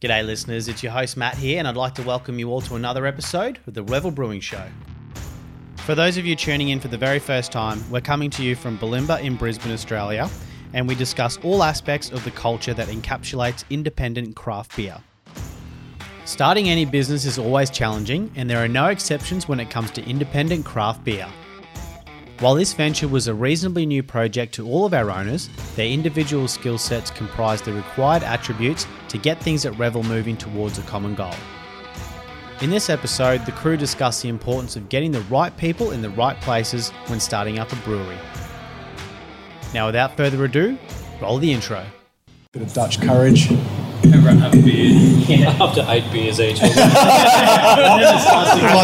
G'day, listeners. It's your host, Matt, here, and I'd like to welcome you all to another episode of the Revel Brewing Show. For those of you tuning in for the very first time, we're coming to you from Bulimba in Brisbane, Australia, and we discuss all aspects of the culture that encapsulates independent craft beer. Starting any business is always challenging, and there are no exceptions when it comes to independent craft beer. While this venture was a reasonably new project to all of our owners, their individual skill sets comprised the required attributes to get things at Revel moving towards a common goal. In this episode, the crew discuss the importance of getting the right people in the right places when starting up a brewery. Now, without further ado, roll the intro. Bit of Dutch courage. Everyone have a beer. After eight beers each. Light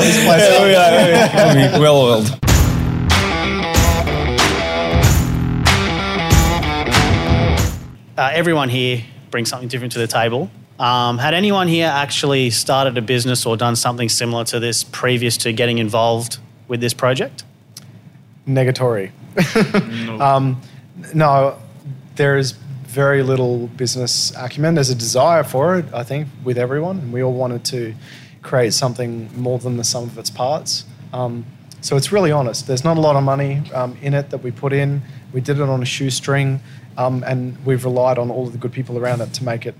this place up. well oiled. Uh, everyone here brings something different to the table. Um, had anyone here actually started a business or done something similar to this previous to getting involved with this project? Negatory. um, no, there is very little business acumen. There's a desire for it, I think, with everyone, and we all wanted to create something more than the sum of its parts. Um, so it's really honest. There's not a lot of money um, in it that we put in. We did it on a shoestring, um, and we've relied on all of the good people around it to make it,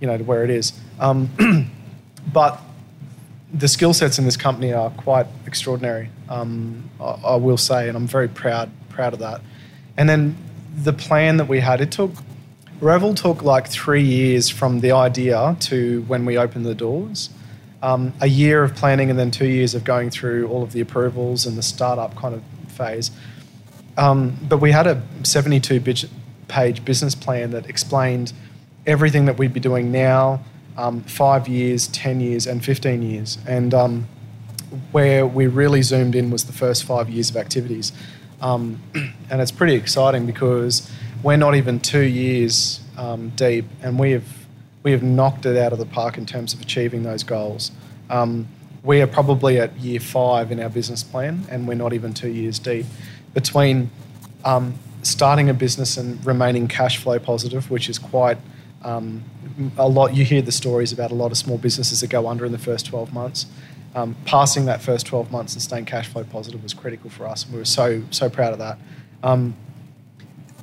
you know, to where it is. Um, but the skill sets in this company are quite extraordinary. Um, I, I will say, and I'm very proud proud of that. And then the plan that we had, it took Revel took like three years from the idea to when we opened the doors. Um, a year of planning and then two years of going through all of the approvals and the startup kind of phase. Um, but we had a 72 bit- page business plan that explained everything that we'd be doing now, um, five years, 10 years, and 15 years. And um, where we really zoomed in was the first five years of activities. Um, and it's pretty exciting because we're not even two years um, deep, and we have we have knocked it out of the park in terms of achieving those goals. Um, we are probably at year five in our business plan, and we're not even two years deep. Between um, starting a business and remaining cash flow positive, which is quite um, a lot. You hear the stories about a lot of small businesses that go under in the first 12 months. Um, passing that first 12 months and staying cash flow positive was critical for us. We were so so proud of that. Um,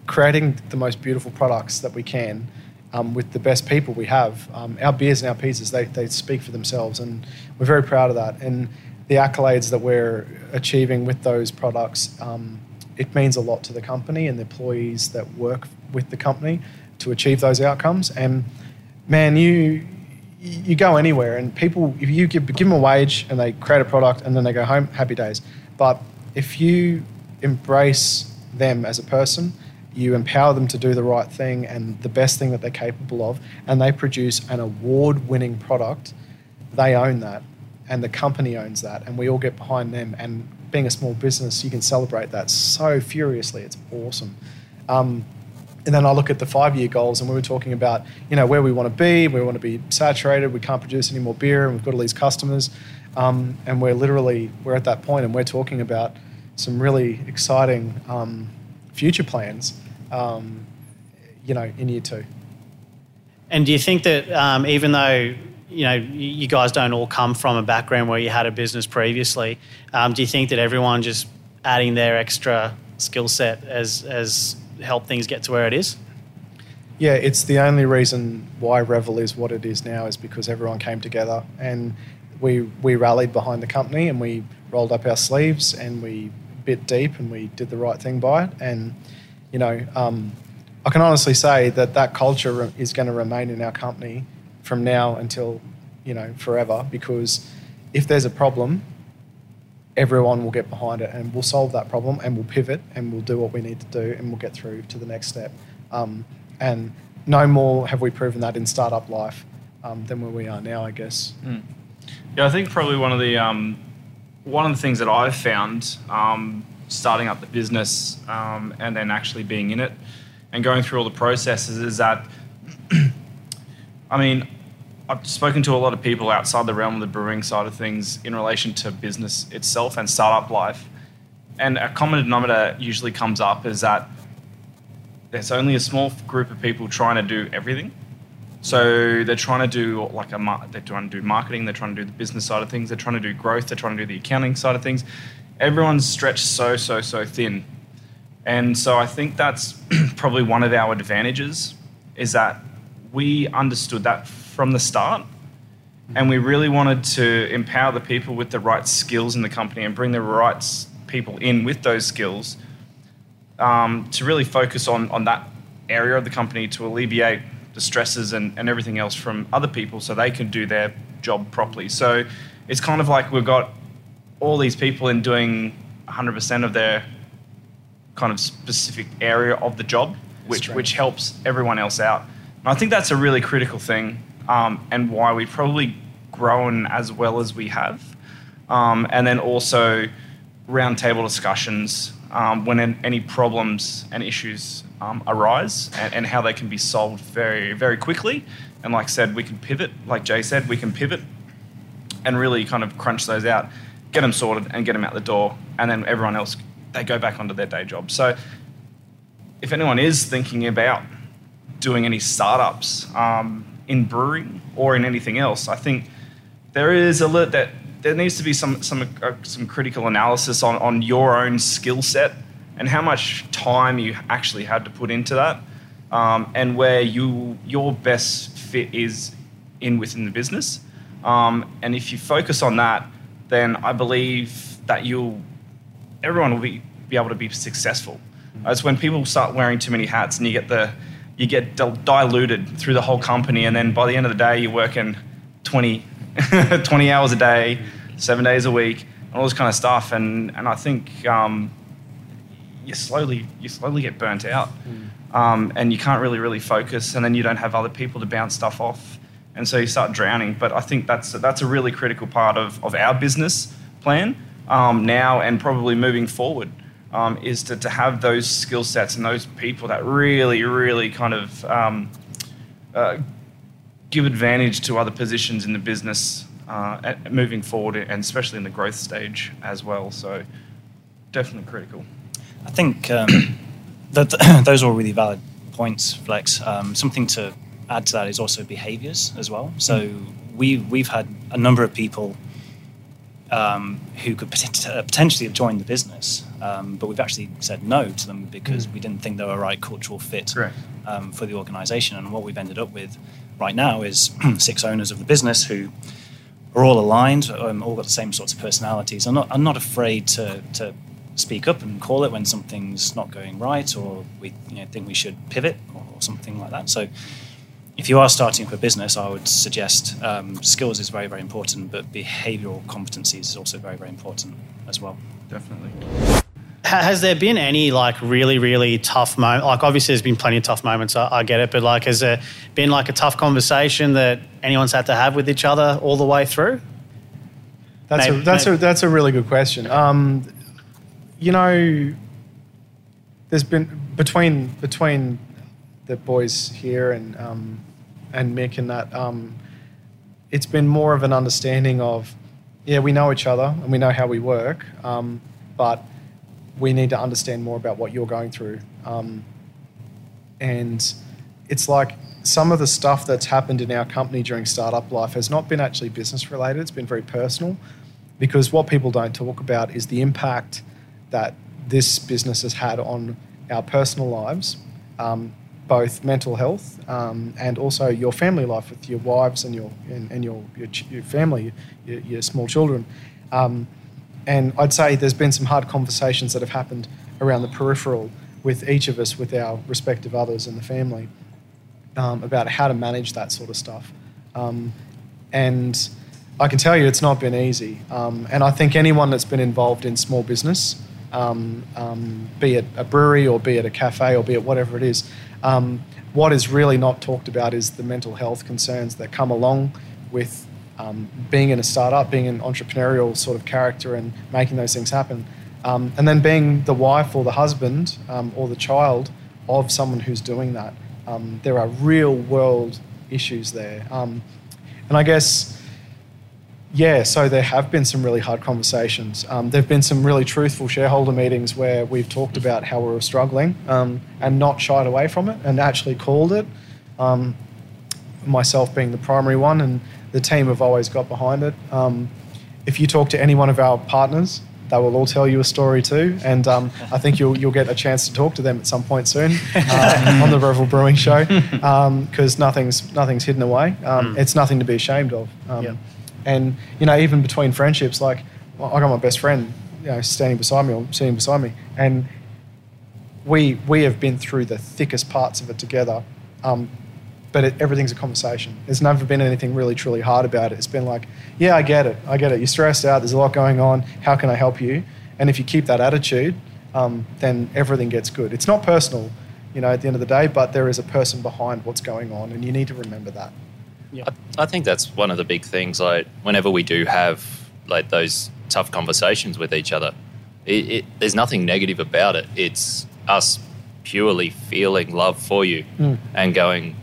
creating the most beautiful products that we can um, with the best people we have. Um, our beers and our pizzas, they, they speak for themselves, and we're very proud of that. And the accolades that we're achieving with those products, um, it means a lot to the company and the employees that work with the company to achieve those outcomes. And man, you you go anywhere, and people, if you give, give them a wage and they create a product and then they go home, happy days. But if you embrace them as a person, you empower them to do the right thing and the best thing that they're capable of, and they produce an award winning product, they own that. And the company owns that, and we all get behind them. And being a small business, you can celebrate that so furiously. It's awesome. Um, and then I look at the five year goals, and we were talking about, you know, where we want to be. We want to be saturated. We can't produce any more beer, and we've got all these customers. Um, and we're literally we're at that point, and we're talking about some really exciting um, future plans. Um, you know, in year two. And do you think that um, even though you know you guys don't all come from a background where you had a business previously, um, do you think that everyone just adding their extra skill set has has helped things get to where it is? Yeah, it's the only reason why Revel is what it is now is because everyone came together and we we rallied behind the company and we rolled up our sleeves and we bit deep and we did the right thing by it and you know um, I can honestly say that that culture is going to remain in our company from now until you know forever because if there's a problem everyone will get behind it and we'll solve that problem and we'll pivot and we'll do what we need to do and we'll get through to the next step. Um, and no more have we proven that in startup life um, than where we are now, I guess. Yeah, I think probably one of the um, one of the things that I've found um, starting up the business um, and then actually being in it and going through all the processes is that I mean I've spoken to a lot of people outside the realm of the brewing side of things in relation to business itself and startup life, and a common denominator usually comes up is that there's only a small group of people trying to do everything. So they're trying to do like a they're trying to do marketing, they're trying to do the business side of things, they're trying to do growth, they're trying to do the accounting side of things. Everyone's stretched so so so thin, and so I think that's probably one of our advantages is that we understood that from the start, and we really wanted to empower the people with the right skills in the company and bring the right people in with those skills um, to really focus on on that area of the company to alleviate the stresses and, and everything else from other people so they can do their job properly. So it's kind of like we've got all these people in doing 100% of their kind of specific area of the job, which, right. which helps everyone else out. And I think that's a really critical thing um, and why we've probably grown as well as we have. Um, and then also roundtable discussions um, when any problems and issues um, arise and, and how they can be solved very, very quickly. And like I said, we can pivot, like Jay said, we can pivot and really kind of crunch those out, get them sorted and get them out the door. And then everyone else, they go back onto their day job. So if anyone is thinking about doing any startups um, in brewing or in anything else, I think there is a lit that there needs to be some some uh, some critical analysis on on your own skill set and how much time you actually had to put into that, um, and where you your best fit is in within the business. Um, and if you focus on that, then I believe that you'll everyone will be, be able to be successful. It's when people start wearing too many hats and you get the you get dil- diluted through the whole company, and then by the end of the day, you're working 20, 20 hours a day, seven days a week, and all this kind of stuff. And and I think um, you slowly you slowly get burnt out, um, and you can't really really focus, and then you don't have other people to bounce stuff off, and so you start drowning. But I think that's that's a really critical part of of our business plan um, now and probably moving forward. Um, is to, to have those skill sets and those people that really, really kind of um, uh, give advantage to other positions in the business uh, moving forward, and especially in the growth stage as well. So, definitely critical. I think um, that those are all really valid points, Flex. Um, something to add to that is also behaviours as well. So we we've had a number of people um, who could uh, potentially have joined the business, um, but we've actually said no to them because we didn't think they were a right cultural fit um, for the organisation. And what we've ended up with right now is six owners of the business who are all aligned, um, all got the same sorts of personalities. I'm not, I'm not afraid to, to speak up and call it when something's not going right or we you know, think we should pivot or, or something like that. So if you are starting up a business, I would suggest um, skills is very, very important, but behavioural competencies is also very, very important as well. Definitely. Has there been any like really, really tough moment? Like, obviously, there's been plenty of tough moments. I, I get it, but like, has there been like a tough conversation that anyone's had to have with each other all the way through? That's Maybe- a that's maybe. a that's a really good question. Um, you know, there's been between between the boys here and um, and Mick and that. Um, it's been more of an understanding of, yeah, we know each other and we know how we work, um, but we need to understand more about what you're going through. Um, and it's like some of the stuff that's happened in our company during startup life has not been actually business related, it's been very personal because what people don't talk about is the impact that this business has had on our personal lives, um, both mental health um, and also your family life with your wives and your and, and your, your your family, your, your small children. Um, and I'd say there's been some hard conversations that have happened around the peripheral with each of us, with our respective others in the family, um, about how to manage that sort of stuff. Um, and I can tell you it's not been easy. Um, and I think anyone that's been involved in small business, um, um, be it a brewery or be it a cafe or be it whatever it is, um, what is really not talked about is the mental health concerns that come along with um, being in a startup, being an entrepreneurial sort of character and making those things happen. Um, and then being the wife or the husband um, or the child of someone who's doing that. Um, there are real world issues there. Um, and I guess, yeah, so there have been some really hard conversations. Um, there have been some really truthful shareholder meetings where we've talked about how we were struggling um, and not shied away from it and actually called it. Um, myself being the primary one, and the team have always got behind it. Um, if you talk to any one of our partners, they will all tell you a story too, and um, I think you'll you'll get a chance to talk to them at some point soon uh, on the Revel Brewing Show because nothing's nothing's hidden away. Um, It's nothing to be ashamed of. Um, Yeah. And you know, even between friendships, like I got my best friend, you know, standing beside me or sitting beside me, and we we have been through the thickest parts of it together. Um, but it, everything's a conversation. There's never been anything really truly hard about it. It's been like, yeah, I get it, I get it. You're stressed out. There's a lot going on. How can I help you? And if you keep that attitude, um, then everything gets good. It's not personal, you know, at the end of the day, but there is a person behind what's going on, and you need to remember that. I, I think that's one of the big things. Like whenever we do have like those tough conversations with each other, it, it, there's nothing negative about it. It's us purely feeling love for you mm. and going,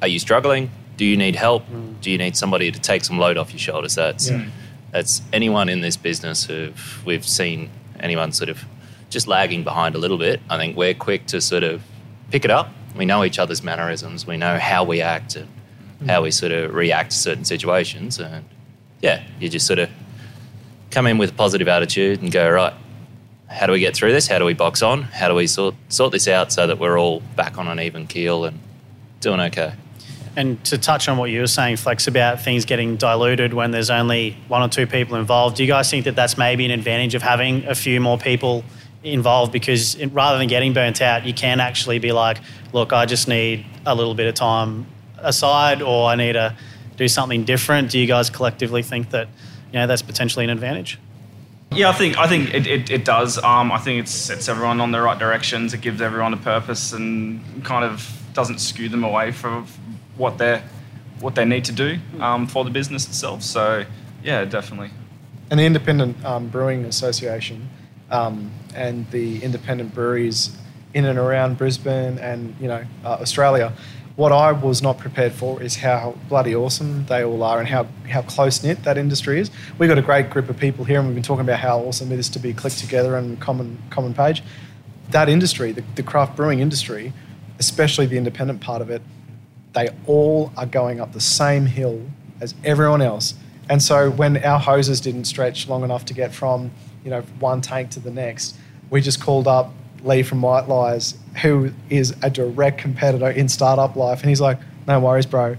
"Are you struggling? Do you need help? Mm. Do you need somebody to take some load off your shoulders?" That's Yeah. that's anyone in this business who we've seen anyone sort of just lagging behind a little bit. I think we're quick to sort of pick it up. We know each other's mannerisms. We know how we act and how we mm-hmm. sort of react to certain situations. And yeah, you just sort of come in with a positive attitude and go, right, how do we get through this? How do we box on? How do we sort, sort this out so that we're all back on an even keel and doing okay? And to touch on what you were saying, Flex, about things getting diluted when there's only one or two people involved, do you guys think that that's maybe an advantage of having a few more people involved? Because rather than getting burnt out, you can actually be like, look, I just need a little bit of time aside or I need to do something different. Do you guys collectively think that you know, that's potentially an advantage? Yeah, I think I think it, it, it does. Um, I think it sets everyone on the right directions. It gives everyone a purpose and kind of doesn't skew them away from what they what they need to do um, for the business itself. So yeah, definitely. and the Independent um, Brewing Association um, and the independent breweries in and around Brisbane and you know uh, Australia. What I was not prepared for is how bloody awesome they all are and how, how close knit that industry is. We've got a great group of people here, and we've been talking about how awesome it is to be clicked together and common common page. That industry, the, the craft brewing industry, especially the independent part of it, they all are going up the same hill as everyone else. And so when our hoses didn't stretch long enough to get from, you know, one tank to the next, we just called up Lee from White Lies, who is a direct competitor in startup life. And he's like, no worries, bro.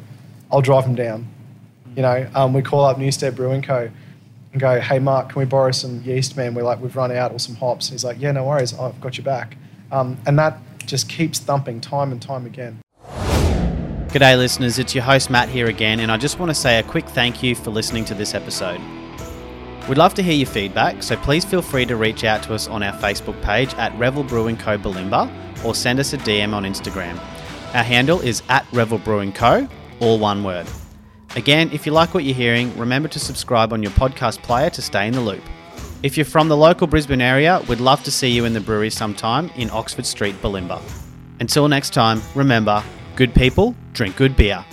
I'll drive him down. You know, um, we call up Newstead Brewing Co. and go, hey, Mark, can we borrow some yeast, man? We're like, we've run out or some hops. And he's like, yeah, no worries. I've got your back. Um, and that just keeps thumping time and time again. G'day, listeners. It's your host, Matt, here again, and I just want to say a quick thank you for listening to this episode. We'd love to hear your feedback, so please feel free to reach out to us on our Facebook page at Revel Brewing Co. Bulimba or send us a DM on Instagram. Our handle is at Revel Brewing Co., all one word. Again, if you like what you're hearing, remember to subscribe on your podcast player to stay in the loop. If you're from the local Brisbane area, we'd love to see you in the brewery sometime in Oxford Street, Bulimba. Until next time, remember good people drink good beer.